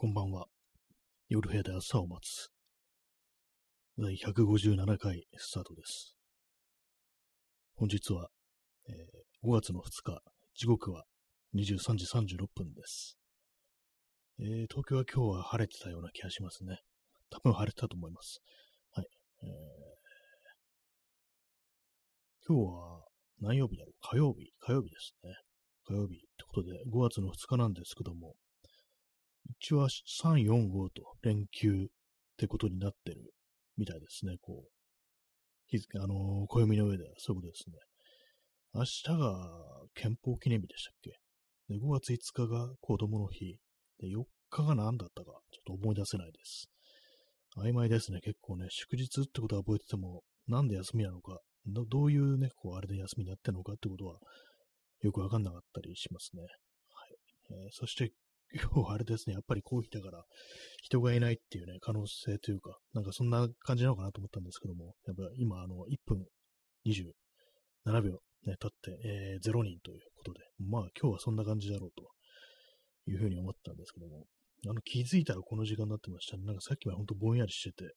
こんばんは。夜部屋で朝を待つ。第157回スタートです。本日は、えー、5月の2日、時刻は23時36分です。えー、東京は今日は晴れてたような気がしますね。多分晴れてたと思います。はい。えー、今日は何曜日だろう？火曜日火曜日ですね。火曜日ってことで5月の2日なんですけども、一応3、4、5と連休ってことになってるみたいですね。こう、日付、あのー、暦の上ではそういうことですね。明日が憲法記念日でしたっけ？で ?5 月5日が子供の日。で、4日が何だったか、ちょっと思い出せないです。曖昧ですね。結構ね、祝日ってことは覚えてても、なんで休みなのか、どういうね、こう、あれで休みになってるのかってことは、よくわかんなかったりしますね。はい。えー、そして今日あれですね、やっぱりコーヒーだから人がいないっていうね、可能性というか、なんかそんな感じなのかなと思ったんですけども、やっぱ今、あの、1分27秒ね、経って、えー、0人ということで、まあ今日はそんな感じだろうというふうに思ったんですけども、あの、気づいたらこの時間になってましたね。なんかさっきは本当ぼんやりしてて、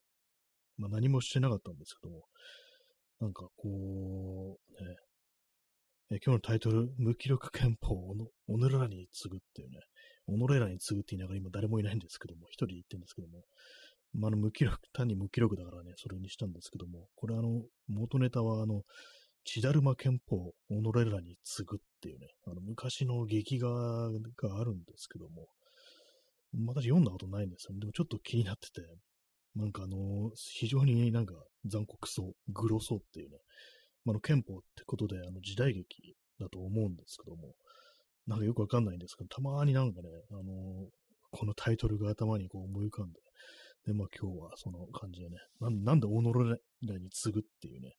まあ何もしてなかったんですけども、なんかこう、ね、え今日のタイトル、無気力憲法をおのらに次ぐっていうね、己らに次ぐって言いながら今誰もいないんですけども、一人言ってるんですけども、まあ、の無記録、単に無記録だからね、それにしたんですけども、これあの、元ネタはあの、千だるま憲法、己らに次ぐっていうね、あの、昔の劇画があるんですけども、私読んだことないんですよ。でもちょっと気になってて、なんかあの、非常になんか残酷そう、グロそうっていうね、まあ、の憲法ってことで、あの時代劇だと思うんですけども、なんかよくわかんないんですけど、たまになんかね、あのー、このタイトルが頭にこう思い浮かんで、で、まあ今日はその感じでね、なんなんで己らに次ぐっていうね、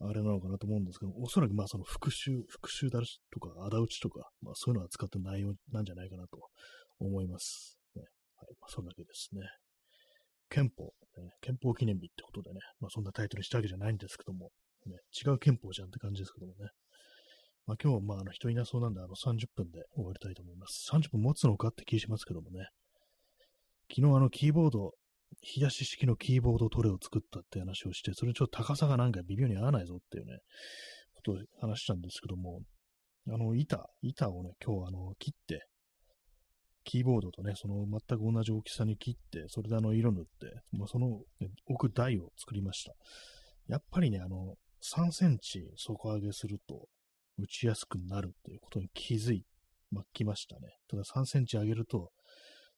あれなのかなと思うんですけど、おそらくまあその復讐、復讐だしとか、仇討ちとか、まあそういうのは使ってる内容なんじゃないかなと思います。ね、はい、まあそれだけですね。憲法、ね、憲法記念日ってことでね、まあそんなタイトルにしたわけじゃないんですけども、ね、違う憲法じゃんって感じですけどもね。まあ、今日はまあ、あの人いなそうなんで、あの30分で終わりたいと思います。30分持つのかって気しますけどもね。昨日あのキーボード、日出し式のキーボードトレを作ったって話をして、それちょっと高さがなんか微妙に合わないぞっていうね、ことを話したんですけども、あの板、板をね、今日あの切って、キーボードとね、その全く同じ大きさに切って、それであの色塗って、もうその、ね、置く台を作りました。やっぱりね、あの、3センチ底上げすると、打ちやすくなるっていうことに気づい、まきましたね。ただ3センチ上げると、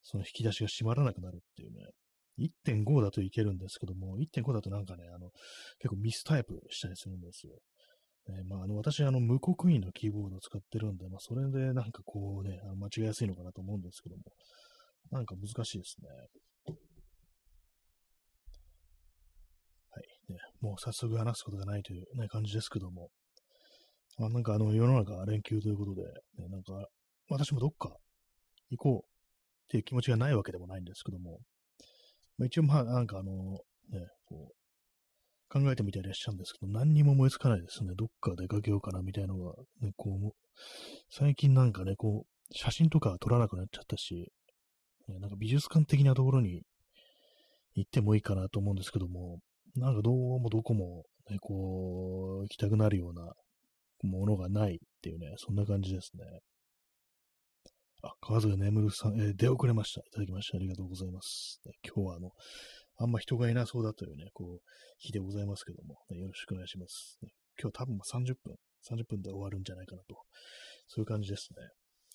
その引き出しが閉まらなくなるっていうね。1.5だといけるんですけども、1.5だとなんかね、あの、結構ミスタイプしたりするんですよ。ね、まあ、あの、私、あの、無刻印のキーボードを使ってるんで、まあ、それでなんかこうね、あの間違いやすいのかなと思うんですけども、なんか難しいですね。はい。ね、もう早速話すことがないという、ね、感じですけども、まあ、なんかあの世の中連休ということで、ね、なんか私もどっか行こうっていう気持ちがないわけでもないんですけども、まあ、一応まあなんかあの、ね、こう考えてみたりはしちゃうんですけど、何にも思いつかないですね。どっか出かけようかなみたいなのが、ね、こう、最近なんかね、こう、写真とか撮らなくなっちゃったし、ね、なんか美術館的なところに行ってもいいかなと思うんですけども、なんかどうもどこも、ね、こう、行きたくなるようなものがないっていうね、そんな感じですね。あ、川添眠るさん、えー、出遅れました。いただきましてありがとうございます。ね、今日はあの、あんま人がいなそうだというね、こう、日でございますけども、ね、よろしくお願いします。ね、今日多分30分、30分で終わるんじゃないかなと、そういう感じですね。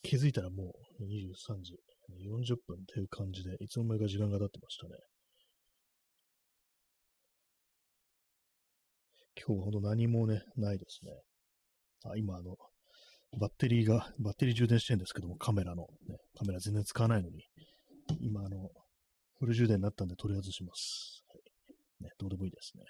気づいたらもう23時、40分っていう感じで、いつの間にか時間が経ってましたね。今日はほんと何もね、ないですね。あ、今あの、バッテリーが、バッテリー充電してるんですけども、カメラの、ね、カメラ全然使わないのに、今あの、フル充電になったんで取り外します。はい。ね、どうでもいいですね。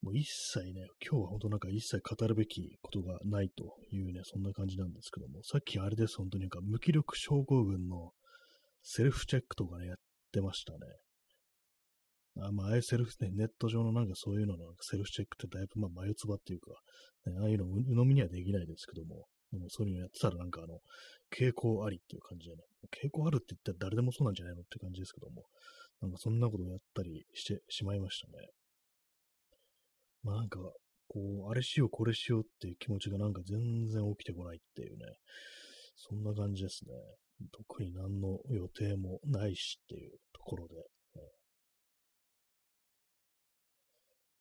もう一切ね、今日は本当なんか一切語るべきことがないというね、そんな感じなんですけども、さっきあれです、本当になんか無気力症候群のセルフチェックとかね、やってましたね。あまあ、ああいうセルフ、ね、ネット上のなんかそういうののセルフチェックってだいぶまあ眉唾っていうか、ね、ああいうの鵜呑みにはできないですけども、でもそういうのやってたらなんかあの、傾向ありっていう感じでね、傾向あるって言ったら誰でもそうなんじゃないのって感じですけども、なんかそんなことをやったりしてしまいましたね。まあなんか、こう、あれしよう、これしようっていう気持ちがなんか全然起きてこないっていうね、そんな感じですね。特に何の予定もないしっていうところで、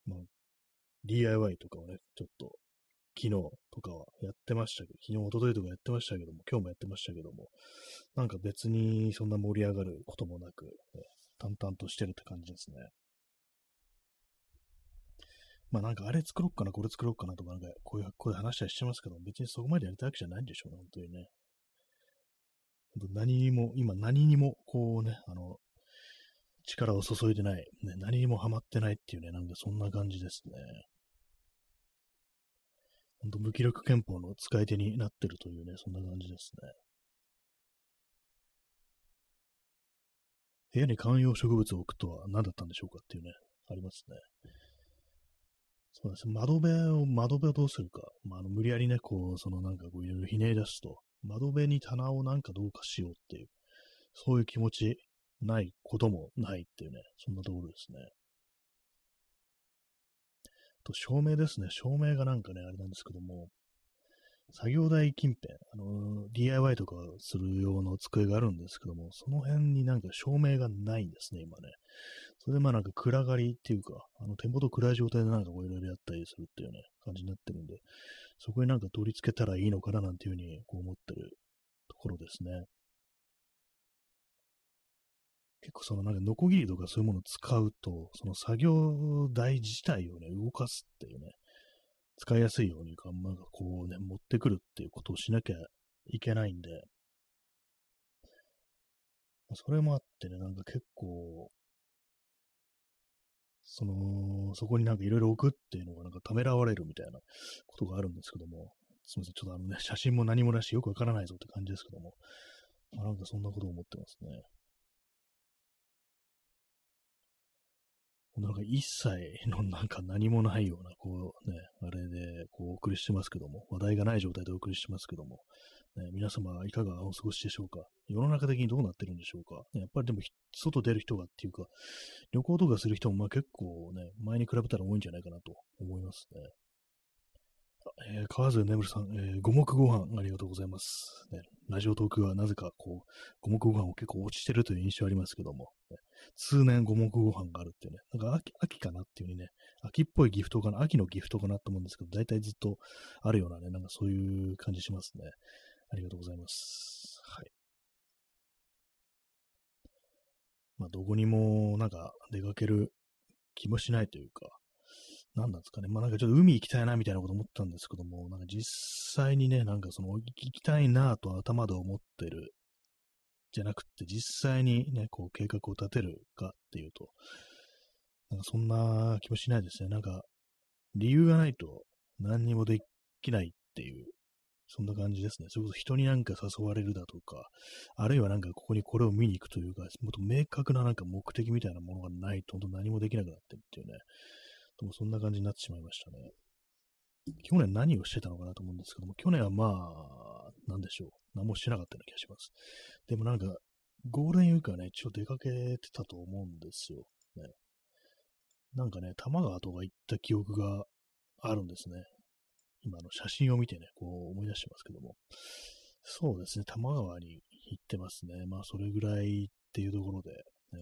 まあ、DIY とかをね、ちょっと昨日とかはやってましたけど、昨日、一昨日とかやってましたけども、今日もやってましたけども、なんか別にそんな盛り上がることもなく、ね、淡々としてるって感じですね。まあなんかあれ作ろっかな、これ作ろうかなとか、なんかこういう、こういう話はしてますけど、別にそこまでやりたいわけじゃないんでしょうね、本当にね。何にも、今何にも、こうね、あの、力を注いでない、ね、何にもハマってないっていうね、なんかそんな感じですね。ほんと無気力憲法の使い手になってるというね、そんな感じですね。部屋に観葉植物を置くとは何だったんでしょうかっていうね、ありますね。そうですね。窓辺を、窓辺をどうするか。まあ、あの無理やりね、こう、そのなんかこういろいろひねり出すと、窓辺に棚をなんかどうかしようっていう、そういう気持ちないこともないっていうね、そんなところですね。と、照明ですね。照明がなんかね、あれなんですけども、作業台近辺、あの、DIY とかする用の机があるんですけども、その辺になんか照明がないんですね、今ね。それでまあなんか暗がりっていうか、あの手元暗い状態でなんかこういろいろやったりするっていうね、感じになってるんで、そこになんか取り付けたらいいのかななんていうふうにこう思ってるところですね。結構そのなんかノコギリとかそういうものを使うと、その作業台自体をね、動かすっていうね、使いやすいようにか、まあ、こうね、持ってくるっていうことをしなきゃいけないんで、それもあってね、なんか結構、その、そこになんかいろいろ置くっていうのがなんかためらわれるみたいなことがあるんですけども、すみません、ちょっとあのね、写真も何もなしよくわからないぞって感じですけども、まあ、なんかそんなことを思ってますね。なんか一切のなんか何もないような、こうね、あれでこうお送りしてますけども、話題がない状態でお送りしてますけども、ね、皆様いかがお過ごしでしょうか？世の中的にどうなってるんでしょうか？やっぱりでも、外出る人がっていうか、旅行とかする人もまあ結構ね、前に比べたら多いんじゃないかなと思いますね。えー、川津眠さん、えー、五目ご飯ありがとうございます。ね、ラジオトークはなぜかこう、五目ご飯を結構落ちてるという印象ありますけども、ね、通年五目ご飯があるっていうね、なんか秋秋かなっていうね、秋っぽいギフトかな、秋のギフトかなと思うんですけど、大体ずっとあるようなね、なんかそういう感じしますね。ありがとうございます。はい。まあ、どこにもなんか出かける気もしないというか、なんなんですかね。まあなんかちょっと海行きたいなみたいなこと思ったんですけども、なんか実際にね、なんかその行きたいなと頭で思ってるじゃなくて、実際にね、こう計画を立てるかっていうと、なんかそんな気もしないですね。なんか理由がないと何にもできないっていう、そんな感じですね。それこそ人になんか誘われるだとか、あるいはなんかここにこれを見に行くというか、もっと明確ななんか目的みたいなものがないと、本当何もできなくなってるっていうね。でもそんな感じになってしまいましたね。去年何をしてたのかなと思うんですけども、去年はまあ、なんでしょう。何もしてなかったような気がします。でもなんか、ゴールデンウィークはね、一応出かけてたと思うんですよ。ね。なんかね、多摩川とか行った記憶があるんですね。今の写真を見てね、こう思い出してますけども。そうですね、多摩川に行ってますね。まあ、それぐらいっていうところで、ね、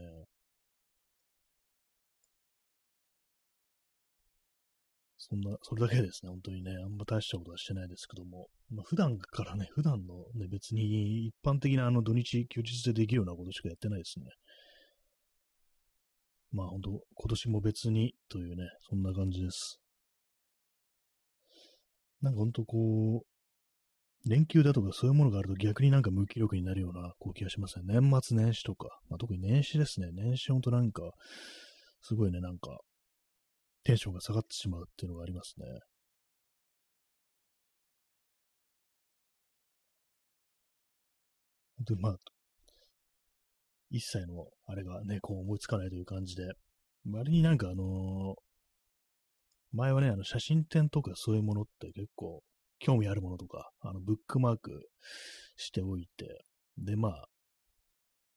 そんな、それだけですね、本当にね、あんま大したことはしてないですけども、まあ、普段からね、普段のね、別に一般的なあの土日、休日でできるようなことしかやってないですね。まあ本当、今年も別にというね、そんな感じです。なんか本当こう、連休だとかそういうものがあると逆になんか無気力になるようなこう気がしますね。年末年始とか、まあ、特に年始ですね。年始ほんとなんか、すごいね、なんか、テンションが下がってしまうっていうのがありますね。で、まあ、一切のあれがね、こう思いつかないという感じで、割になんかあの前はね、あの写真展とかそういうものって結構興味あるものとか、あのブックマークしておいて、で、まあ、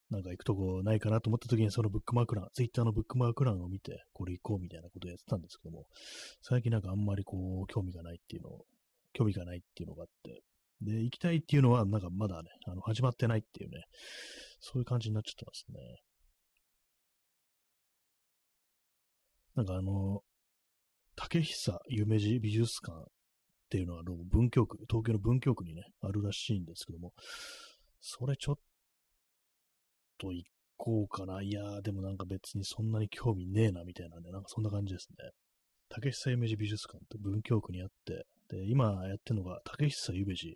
なんか行くとこないかなと思った時にそのブックマーク欄、ツイッターのブックマーク欄を見て、これ行こうみたいなことをやってたんですけども、最近なんかあんまりこう、興味がないっていうのを、興味がないっていうのがあって、で、行きたいっていうのはなんかまだね、あの、始まってないっていうね、そういう感じになっちゃってますね。なんかあの、竹久夢二美術館っていうのは、文京区、東京の文京区にね、あるらしいんですけども、それちょっと行こうかな。いやー、でもなんか別にそんなに興味ねえな、みたいなね、なんかそんな感じですね。竹久夢二美術館って文京区にあって、で、今やってるのが竹久夢二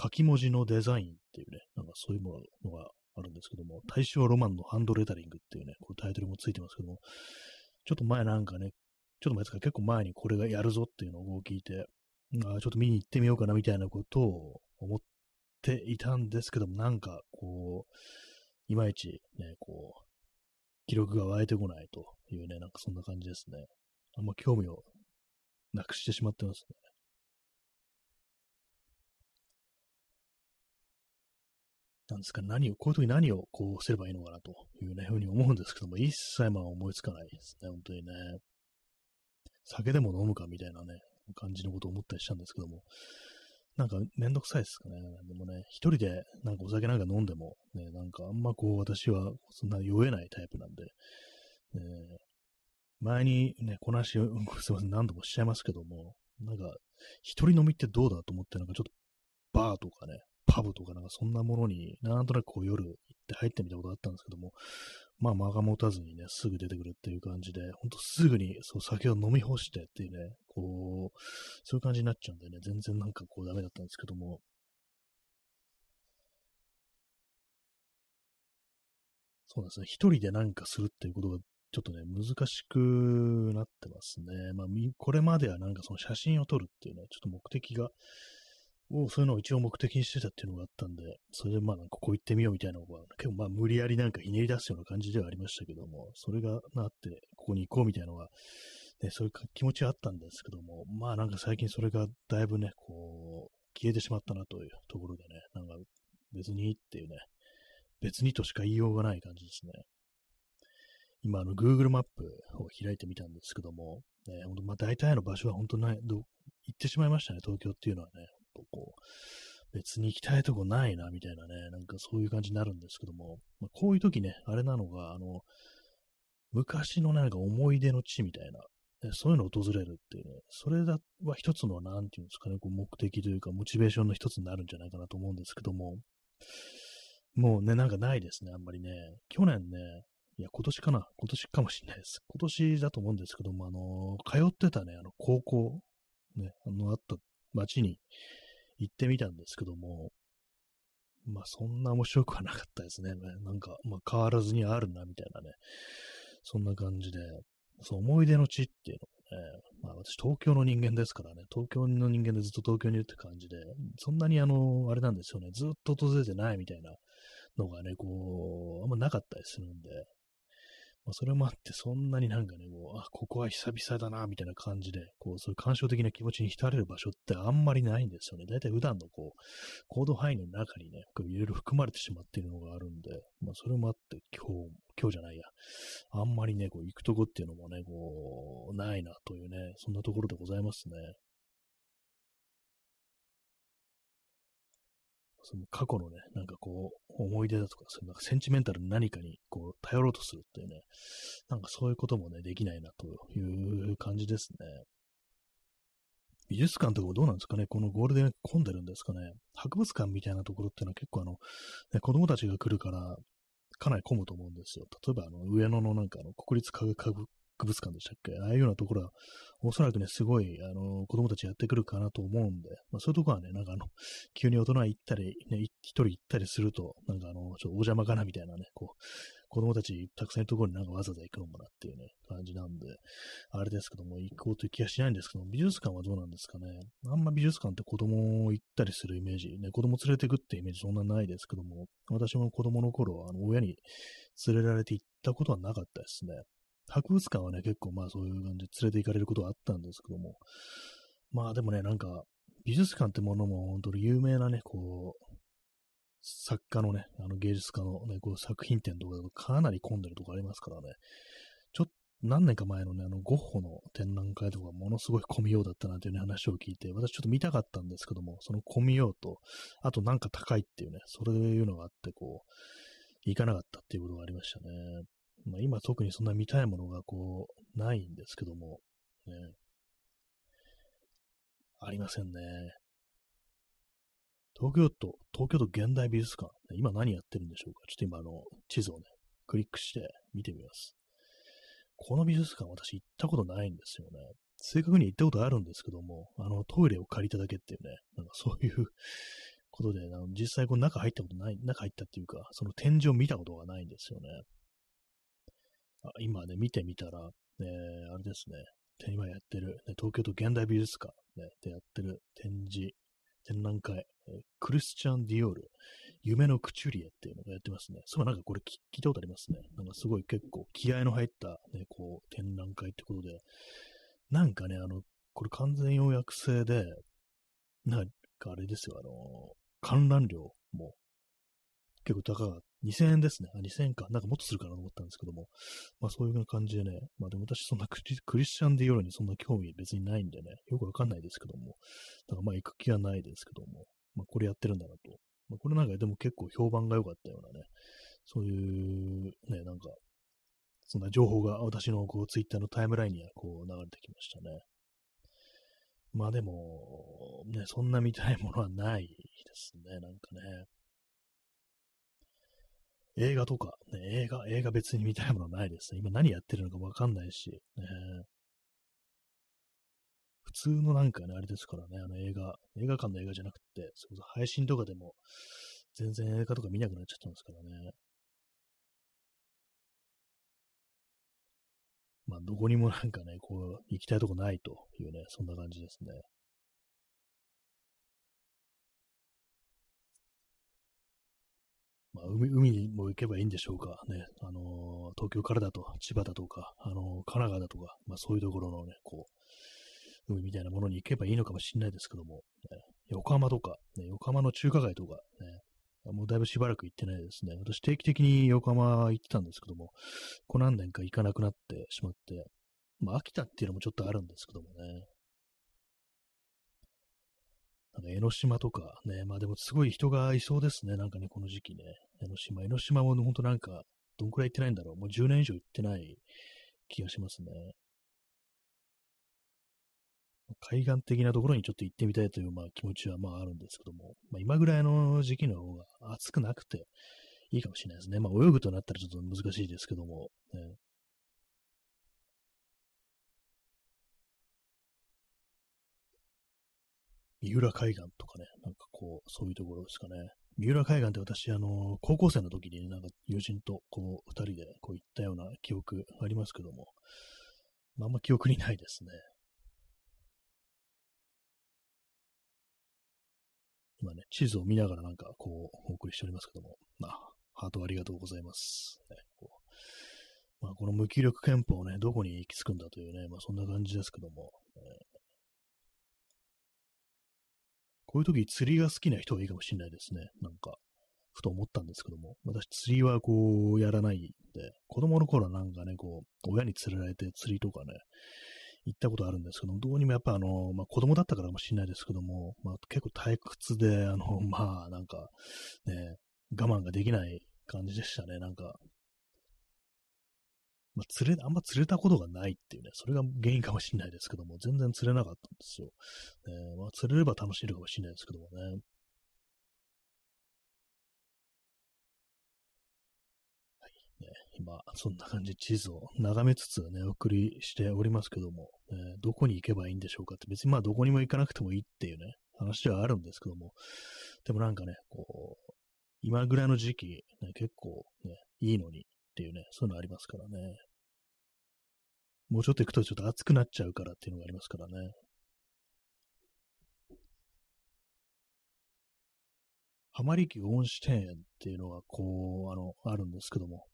書き文字のデザインっていうね、なんかそういうものがあるんですけども、大正ロマンのハンドレタリングっていうね、これタイトルもついてますけども、ちょっと前なんかね、ちょっと前ですか結構前にこれがやるぞっていうのを聞いて、あちょっと見に行ってみようかなみたいなことを思っていたんですけども、なんかこう、いまいちね、こう、記録が湧いてこないというね、なんかそんな感じですね。あんま興味をなくしてしまってますね。なんですか、何を、こういう時何をこうすればいいのかなというね、ふうに思うんですけども、一切まあ思いつかないですね、本当にね。酒でも飲むかみたいなね、感じのことを思ったりしたんですけども、なんかめんどくさいですかね。でもね、一人でなんかお酒なんか飲んでも、ね、なんかあんまこう私はそんな酔えないタイプなんで、ね、前にね、この話、すいません、何度もしちゃいますけども、なんか一人飲みってどうだと思って、なんかちょっとバーとかね、パブとかなんかそんなものになんとなくこう夜行って入ってみたことあったんですけども、まあ間が持たずにね、すぐ出てくるっていう感じで、ほんとすぐにそう酒を飲み干してっていうね、こう、そういう感じになっちゃうんでね、全然なんかこうダメだったんですけども、そうですね。一人でなんかするっていうことがちょっとね、難しくなってますね。まあ、これまではなんかその写真を撮るっていうね、ちょっと目的がを、そういうのを一応目的にしてたっていうのがあったんで、それでまあ、ここ行ってみようみたいなのが、結構まあ、無理やりなんかひねり出すような感じではありましたけども、それがなって、ここに行こうみたいなのが、ね、そういう気持ちはあったんですけども、まあなんか最近それがだいぶね、こう、消えてしまったなというところでね、なんか別にっていうね、別にとしか言いようがない感じですね。今、あの、Google マップを開いてみたんですけども、ね、ほんとまあ大体の場所は本当ない、ど行ってしまいましたね、東京っていうのはね。とこう、別に行きたいとこないな、みたいなね、なんかそういう感じになるんですけども、まあ、こういう時ね、あれなのが、あの、昔のなんか思い出の地みたいな、そういうのを訪れるっていうね、それは一つの、なんていうんですかね、こう目的というか、モチベーションの一つになるんじゃないかなと思うんですけども、もうね、なんかないですね、あんまりね。去年ね、いや、今年かな今年かもしれないです。今年だと思うんですけども、あの通ってたね、あの、高校、ね、あの、あった町に、行ってみたんですけども、まあそんな面白くはなかったですね。なんか、まあ変わらずにあるな、みたいなね。そんな感じで、そう思い出の地っていうのもね、まあ私東京の人間ですからね、東京の人間でずっと東京にいるって感じで、そんなにあの、あれなんですよね、ずっと訪れてないみたいなのがね、こう、あんまなかったりするんで、まあ、それもあって、そんなになんかね、もう、あ、ここは久々だな、みたいな感じで、こう、そういう感傷的な気持ちに浸れる場所ってあんまりないんですよね。だいたい普段のこう、行動範囲の中にね、いろいろ含まれてしまっているのがあるんで、まあ、それもあって、今日、今日じゃないや、あんまりね、こう、行くとこっていうのもね、こう、ないな、というね、そんなところでございますね。その過去のね、なんかこう、思い出だとか、そういうなんかセンチメンタルな何かにこう頼ろうとするっていうね、なんかそういうこともね、できないなという感じですね。美術館とかどうなんですかね？このゴールデン混んでるんですかね？博物館みたいなところっていうのは結構あの、ね、子供たちが来るから、かなり混むと思うんですよ。例えばあの、上野のなんかあの、国立科学博物館でしたっけ？ああいうようなところは、おそらくね、すごい、あの、子供たちやってくるかなと思うんで、まあ、そういうとこはね、なんかあの、急に大人行ったり、ね、一人行ったりすると、なんかあの、ちょっとお邪魔かなみたいなね、こう、子供たちたくさんいるところになんかわざわざ行くのもなっていうね、感じなんで、あれですけども、行こうという気がしないんですけども、美術館はどうなんですかね？あんま美術館って子供を行ったりするイメージ、ね、子供連れてくってイメージそんなないですけども、私も子供の頃は、あの、親に連れられて行ったことはなかったですね。博物館はね、結構まあそういう感じで連れて行かれることはあったんですけども、まあでもね、なんか、美術館ってものも本当に有名なね、こう、作家のね、あの芸術家のね、こう作品展とかだとかなり混んでるとこありますからね、ちょっと何年か前のね、あの、ゴッホの展覧会とかものすごい混みようだったなんていう、ね、話を聞いて、私ちょっと見たかったんですけども、その混みようと、あとなんか高いっていうね、それいうのがあって、こう、行かなかったっていうことがありましたね。まあ、今特にそんな見たいものがこう、ないんですけども、ね、ありませんね。東京都、東京都現代美術館、今何やってるんでしょうかちょっと今あの、地図をね、クリックして見てみます。この美術館私行ったことないんですよね。正確に行ったことあるんですけども、あの、トイレを借りただけっていうね、なんかそういうことで、あの実際この中入ったことない、中入ったっていうか、その展示を見たことがないんですよね。今ね、見てみたら、ね、あれですね、今やってる、ね、東京都現代美術館、ね、でやってる展示、展覧会、えクリスチャン・ディオール、夢のクチュリエっていうのがやってますね。そう、なんかこれ聞いたことありますね。なんかすごい結構気合の入った、ね、こう、展覧会ってことで、なんかね、あの、これ完全予約制で、なんかあれですよ、あの、観覧料も結構高かっ。2000円ですね。あ、2000円か。なんかもっとするかなと思ったんですけども。まあそういう感じでね。まあでも私そんなクリスチャンで夜にそんな興味別にないんでね。よくわかんないですけども。だからまあ行く気はないですけども。まあこれやってるんだなと。まあこれなんかでも結構評判が良かったようなね。そういうね、なんか、そんな情報が私のこうツイッターのタイムラインにはこう流れてきましたね。まあでも、ね、そんな見たいものはないですね。なんかね。映画とか、ね、映画、映画別に見たいものはないですね。今何やってるのかわかんないし、ね、普通のなんかね、あれですからね、あの映画、映画館の映画じゃなくて、それこそ配信とかでも、全然映画とか見なくなっちゃったんですからね。まあ、どこにもなんかね、こう、行きたいとこないというね、そんな感じですね。まあ、海海にも行けばいいんでしょうかね。あのー、東京からだと、千葉だとか、あのー、神奈川だとか、まあそういうところのね、こう、海みたいなものに行けばいいのかもしれないですけども、ね、横浜とか、ね、横浜の中華街とか、ね、もうだいぶしばらく行ってないですね。私定期的に横浜行ってたんですけども、こ何年か行かなくなってしまって、まあ飽きたっていうのもちょっとあるんですけどもね。なんか江ノ島とかね、まあでもすごい人がいそうですね。なんかね、この時期ね。江ノ島、江ノ島も本当なんか、どんくらい行ってないんだろう。もう10年以上行ってない気がしますね。海岸的なところにちょっと行ってみたいという、まあ、気持ちはまああるんですけども、まあ、今ぐらいの時期の方が暑くなくていいかもしれないですね。まあ、泳ぐとなったらちょっと難しいですけども、ね、三浦海岸とかね、なんかこう、そういうところですかね。三浦海岸って私、あの、高校生の時になんか友人とこう、二人でこう行ったような記憶ありますけども、まあんま記憶にないですね。今ね、地図を見ながらなんかこう、お送りしておりますけども、まあ、ハートありがとうございます。ね、こうまあ、この無気力憲法をね、どこに行き着くんだというね、まあそんな感じですけども、こういう時釣りが好きな人がいいかもしれないですね。なんか、ふと思ったんですけども、私釣りはこう、やらないんで、子供の頃はなんかね、こう、親に連れられて釣りとかね、行ったことあるんですけども、どうにもやっぱあの、まあ、子供だったからかもしれないですけども、まあ、結構退屈で、あの、まあ、なんか、ね、我慢ができない感じでしたね。なんか、まあ、釣れ、あんま釣れたことがないっていうね、それが原因かもしれないですけども、全然釣れなかったんですよ。えー、まあ、釣れれば楽しいのかもしれないですけどもね。はいね、今、そんな感じ地図を眺めつつね、お送りしておりますけども、ね、どこに行けばいいんでしょうかって、別にまあどこにも行かなくてもいいっていうね、話ではあるんですけども、でもなんかね、こう、今ぐらいの時期、ね、結構ね、いいのにっていうね、そういうのありますからね。もうちょっと行くとちょっと暑くなっちゃうからっていうのがありますからね。浜離宮恩賜庭園っていうのがこう、あの、あるんですけども、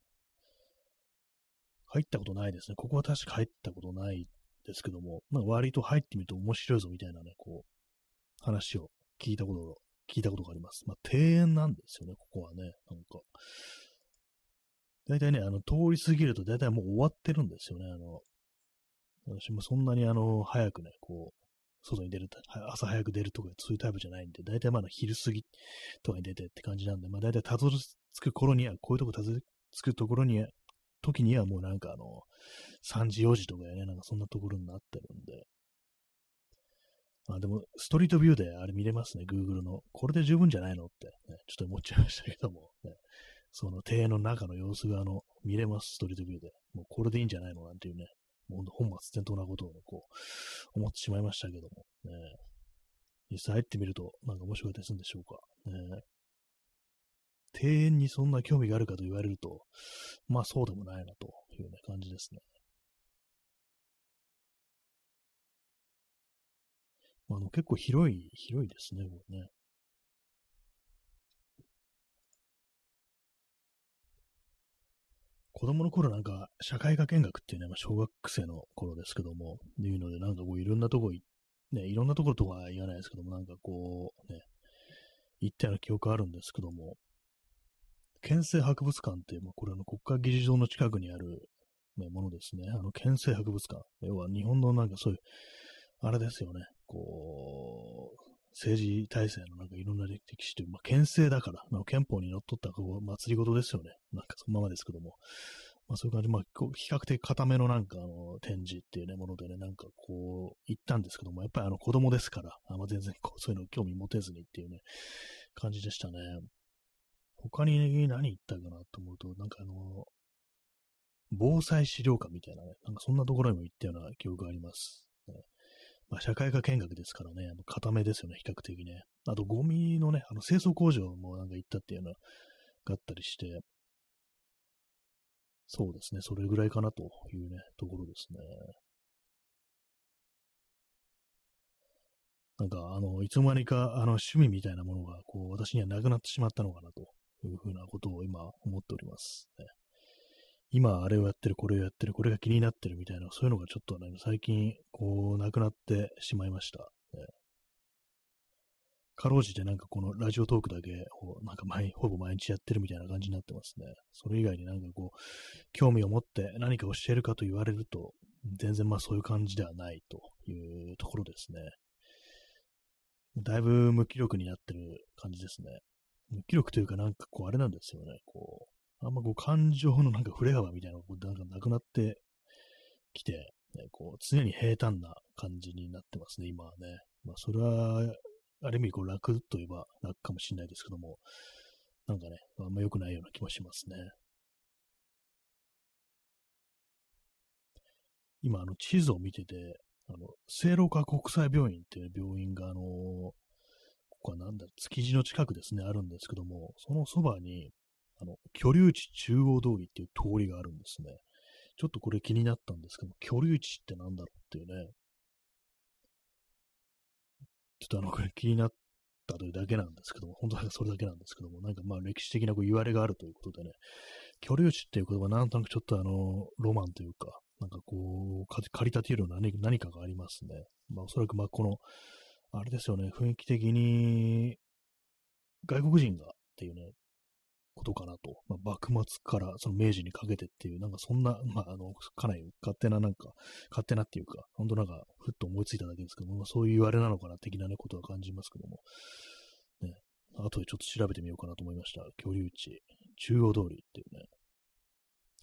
入ったことないですね。ここは確か入ったことないですけども、まあ、割と入ってみると面白いぞみたいなね、こう、話を聞いたこと、聞いたことがあります。まあ、庭園なんですよね、ここはね。なんか。大体ね、あの、通り過ぎると大体もう終わってるんですよね。あの、私もそんなにあの、早くね、こう、外に出る、朝早く出るとかそういうタイプじゃないんで、大体まだ昼過ぎとかに出てって感じなんで、まあ大体たどり着く頃には、こういうとこたどり着くところには、時にはもうなんかあの、3時、4時とかやね、なんかそんなところになってるんで。まあでも、ストリートビューであれ見れますね、Google の。これで十分じゃないのって、ね、ちょっと思っちゃいましたけども、ね、その庭園の中の様子があの、見れます、ストリートビューで。もうこれでいいんじゃないの？なんていうね、もう本末転倒なことを、ね、こう、思ってしまいましたけども、ね、実際入ってみると、なんか面白いですんでしょうか。ね、庭園にそんな興味があるかと言われると、まあそうでもないなというね、感じですね。あの結構広い、広いですね、これね。子供の頃なんか、社会科見学っていうね、まあ、小学生の頃ですけども、いうので、なんかこう、いろんなとこ、ね、いろんなところとは言わないですけども、なんかこう、ね、行ったような記憶あるんですけども、県政博物館って、まあ、これあの国家議事堂の近くにある、ね、ものですね。あの、県政博物館。要は日本のなんかそういう、あれですよね。こう、政治体制のなんかいろんな歴史という、まあ、県政だから、まあ、憲法にのっとったこう祭り事ですよね。なんかそのままですけども。まあ、そういう感じ、まあ、比較的固めのなんかあの展示っていうね、ものでね、なんかこう、行ったんですけども、やっぱりあの子供ですから、あまあ、全然こうそういうの興味持てずにっていうね、感じでしたね。他に何言ったかなと思うと、なんかあの、防災資料館みたいなね、なんかそんなところにも行ったような記憶があります。ね、まあ、社会科見学ですからね、あの固めですよね、比較的ね。あと、ゴミのね、あの清掃工場もなんか行ったっていうのがあったりして、そうですね、それぐらいかなというね、ところですね。なんか、あの、いつの間にか、あの、趣味みたいなものが、こう、私にはなくなってしまったのかな、というふうなことを今、思っております、ね。今、あれをやってる、これをやってる、これが気になってるみたいな、そういうのがちょっとね、最近、こう、なくなってしまいました。ね、かろうじてなんかこのラジオトークだけ、なんか毎、ほぼ毎日やってるみたいな感じになってますね。それ以外になんかこう、興味を持って何かをしているかと言われると、全然まあそういう感じではないというところですね。だいぶ無気力になってる感じですね。無気力というかなんかこうあれなんですよね。こう、あんまこう感情のなんか触れ幅みたいなのがなんかなくなってきて、ね、こう常に平坦な感じになってますね、今はね。まあそれは、ある意味こう楽といえば楽かもしれないですけども、なんかね、あんま良くないような気もしますね。今、あの、地図を見てて、あの、聖路加国際病院っていう病院が、あのここはなんだ、築地の近くですね、あるんですけども、そのそばに、あの、居留地中央通りっていう通りがあるんですね。ちょっとこれ気になったんですけど居留地ってなんだろうっていうね。ちょっとあの、これ気になったというだけなんですけども、本当はそれだけなんですけども、なんかまあ歴史的なこう言われがあるということでね、居留地っていう言葉なんとなくちょっとあの、ロマンというか、なんかこう、借り立てるような何何かがありますね。まあおそらくまあこの、あれですよね、雰囲気的に、外国人がっていうね、ことかなと。まあ、幕末からその明治にかけてっていう、なんかそんな、まあ、あの、かなり勝手ななんか、勝手なっていうか、本当なんか、ふっと思いついただけですけども、まあ、そういう言われなのかな、的なね、ことは感じますけども。ね、後でちょっと調べてみようかなと思いました。居留地、中央通りっていうね。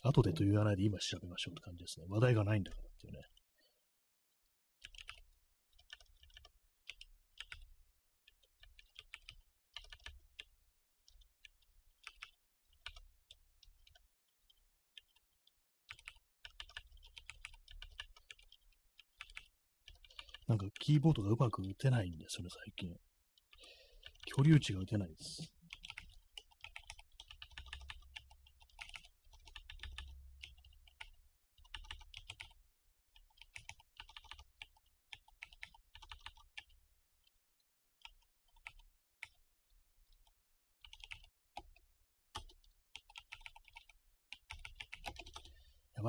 後でと言わないで今調べましょうって感じですね。話題がないんだからっていうね。なんかキーボードがうまく打てないんですよね、最近。居留地が打てないです。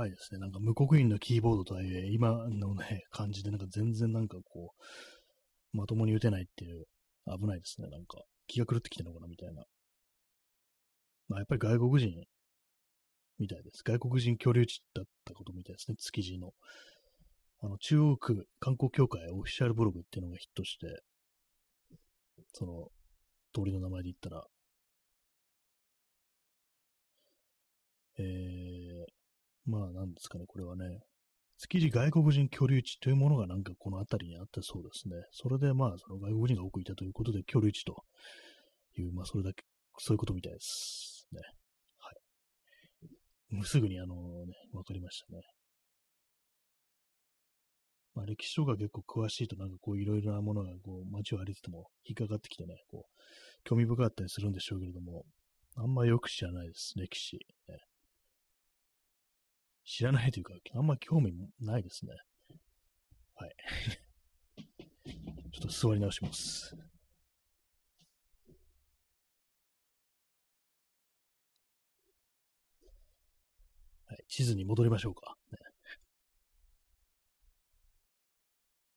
ばいですね。なんか無刻印のキーボードとはいえ、今のね、感じでなんか全然なんかこう、まともに打てないっていう、危ないですね。なんか、気が狂ってきてるのかなみたいな。まあ、やっぱり外国人みたいです。外国人居留地だったことみたいですね。築地の。あの、中央区観光協会オフィシャルブログっていうのがヒットして、その、通りの名前で言ったら、えー、まあ、なんですかね、これはね、築地外国人居留地というものがなんかこの辺りにあったそうですね。それでまあ、その外国人が多くいたということで、居留地という、まあ、それだけ、そういうことみたいですね。はい。もうすぐにあのね、わかりましたね。まあ、歴史とか結構詳しいとなんかこういろいろなものがこう街を歩いてても引っかかってきてね、こう、興味深かったりするんでしょうけれども、あんまよく知らないです、歴史。ね、知らないというか、あんま興味ないですね。はい。ちょっと座り直します。はい、地図に戻りましょうか。ね、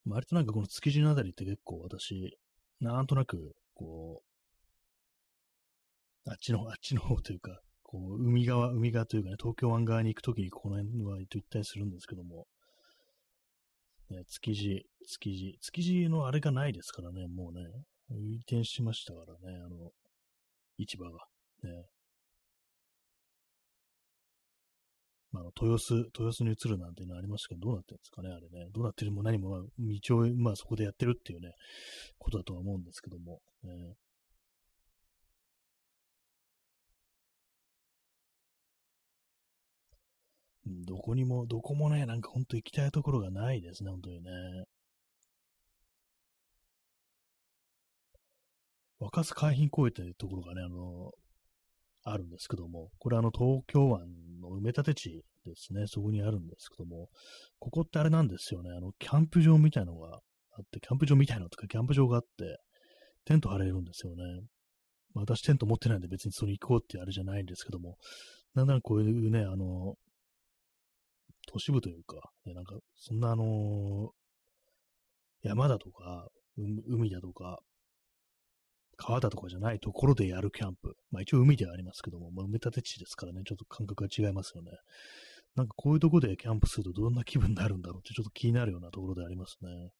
割となんかこの築地のあたりって結構私、なんとなく、こう、あっちの、あっちの方というか、こう、海側、海側というかね、東京湾側に行くときにこの辺は行ったりするんですけども、ね、築地、築地、築地のあれがないですからね、もうね、移転しましたからね、あの、市場が。ね。まあ、豊洲、豊洲に移るなんていうのありましたけど、どうなってるんですかね、あれね。どうなってるも何も、まあ、道を、まあ、そこでやってるっていうね、ことだとは思うんですけども、ね、どこにも、どこもね、なんかほんと行きたいところがないですね、本当にね。若洲海浜公園というところがね、あの、あるんですけども、これあの東京湾の埋め立て地ですね、そこにあるんですけども、ここってあれなんですよね、あの、キャンプ場みたいのがあって、キャンプ場みたいなのとか、キャンプ場があって、テント張れるんですよね。私テント持ってないんで別にそれ行こうってあれじゃないんですけども、だんだんこういうね、あの、都市部というか、ね、なんか、そんなあのー、山だとか、海だとか、川だとかじゃないところでやるキャンプ。まあ一応海ではありますけども、まあ、埋め立て地ですからね、ちょっと感覚が違いますよね。なんかこういうところでキャンプするとどんな気分になるんだろうってちょっと気になるようなところでありますね。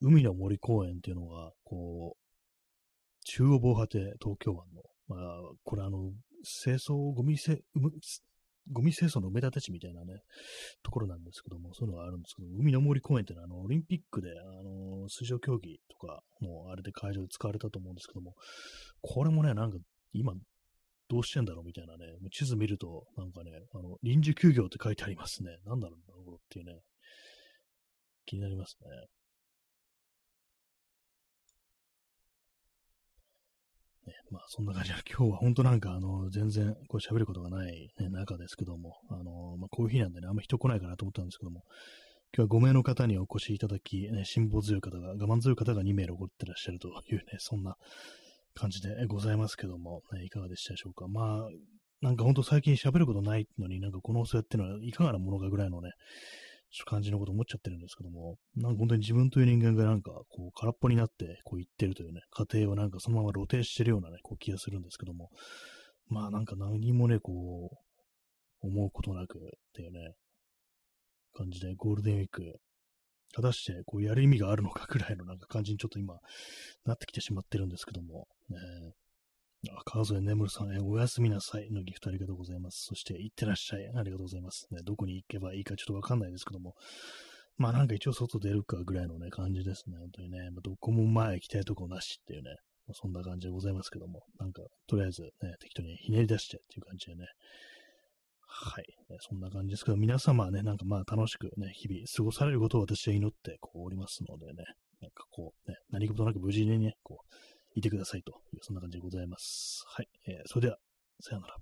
海の森公園っていうのが、こう、中央防波堤、東京湾の、まあ、これあの、清掃、ゴミせ、ゴミ清掃の埋め立て地みたいなね、ところなんですけども、そういうのがあるんですけど、海の森公園っていうのは、あの、オリンピックで、あの、水上競技とかのあれで会場で使われたと思うんですけども、これもね、なんか、今、どうしてんだろうみたいなね、地図見ると、なんかね、あの、臨時休業って書いてありますね。なんだろうっていうね、気になりますね。ね、まあそんな感じで、今日は本当なんかあの、全然こう喋ることがない、ね、中ですけども、あの、まあこういう日なんでね、あんま人来ないかなと思ったんですけども、今日は5名の方にお越しいただき、ね、辛抱強い方が、我慢強い方が2名残ってらっしゃるというね、そんな感じでございますけども、ね、いかがでしたでしょうか。まあ、なんか本当最近喋ることないのになんかこの放送やってるのはいかがなものかぐらいのね、感じのこと思っちゃってるんですけども、なんか本当に自分という人間がなんか、こう、空っぽになって、こう言ってるというね、過程をなんかそのまま露呈してるようなね、こう気がするんですけども、まあなんか何もね、こう、思うことなくっていうね、感じでゴールデンウィーク、果たしてこうやる意味があるのかくらいのなんか感じにちょっと今、なってきてしまってるんですけども、ね、あ、川添眠さん、えおやすみなさいのギフトありがとうございます。そして、いってらっしゃい。ありがとうございます。ね、どこに行けばいいかちょっとわかんないですけども。まあなんか一応外出るかぐらいのね、感じですね。本当にね。まあ、どこも前行きたいとこなしっていうね。まあ、そんな感じでございますけども。なんか、とりあえずね、適当にひねり出してっていう感じでね。はい。そんな感じですけど、皆様はね、なんかまあ楽しくね、日々過ごされることを私は祈ってこうおりますのでね。なんかこう、ね、何事なく無事にね、こう、いてくださいという、そんな感じでございます。はい。えー、それでは、さようなら。